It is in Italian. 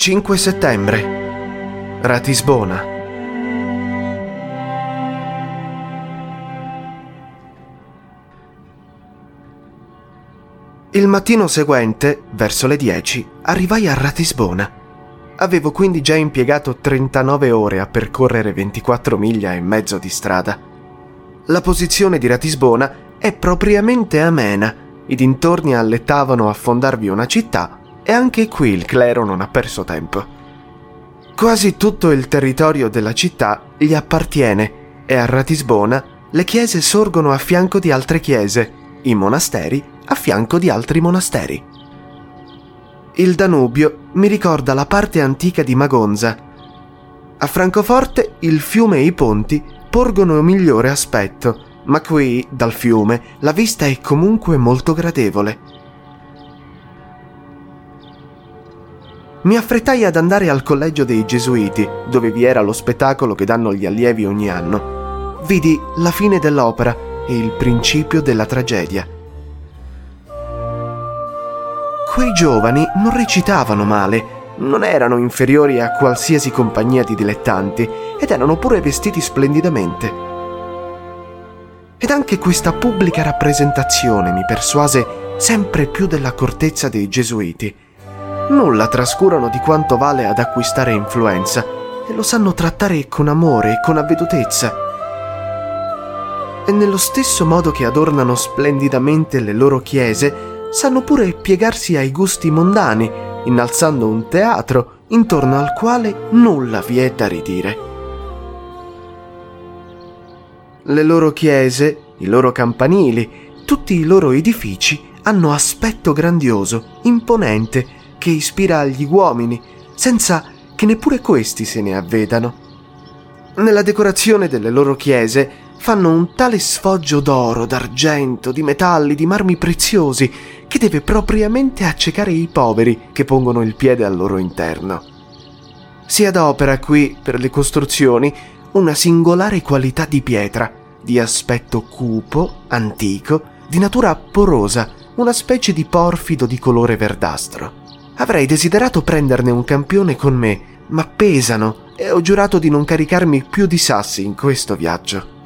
5 settembre. Ratisbona. Il mattino seguente, verso le 10, arrivai a Ratisbona. Avevo quindi già impiegato 39 ore a percorrere 24 miglia e mezzo di strada. La posizione di Ratisbona è propriamente amena. I dintorni allettavano a fondarvi una città e anche qui il clero non ha perso tempo. Quasi tutto il territorio della città gli appartiene e a Ratisbona le chiese sorgono a fianco di altre chiese, i monasteri a fianco di altri monasteri. Il Danubio mi ricorda la parte antica di Magonza. A Francoforte il fiume e i ponti porgono migliore aspetto, ma qui, dal fiume, la vista è comunque molto gradevole. Mi affrettai ad andare al collegio dei Gesuiti, dove vi era lo spettacolo che danno gli allievi ogni anno. Vidi la fine dell'opera e il principio della tragedia. Quei giovani non recitavano male, non erano inferiori a qualsiasi compagnia di dilettanti ed erano pure vestiti splendidamente. Ed anche questa pubblica rappresentazione mi persuase sempre più dell'accortezza dei Gesuiti nulla trascurano di quanto vale ad acquistare influenza e lo sanno trattare con amore e con avvedutezza. E nello stesso modo che adornano splendidamente le loro chiese, sanno pure piegarsi ai gusti mondani, innalzando un teatro intorno al quale nulla vi è da ridire. Le loro chiese, i loro campanili, tutti i loro edifici hanno aspetto grandioso, imponente, che ispira agli uomini, senza che neppure questi se ne avvedano. Nella decorazione delle loro chiese fanno un tale sfoggio d'oro, d'argento, di metalli, di marmi preziosi, che deve propriamente accecare i poveri che pongono il piede al loro interno. Si adopera qui, per le costruzioni, una singolare qualità di pietra, di aspetto cupo, antico, di natura porosa, una specie di porfido di colore verdastro. Avrei desiderato prenderne un campione con me, ma pesano e ho giurato di non caricarmi più di sassi in questo viaggio.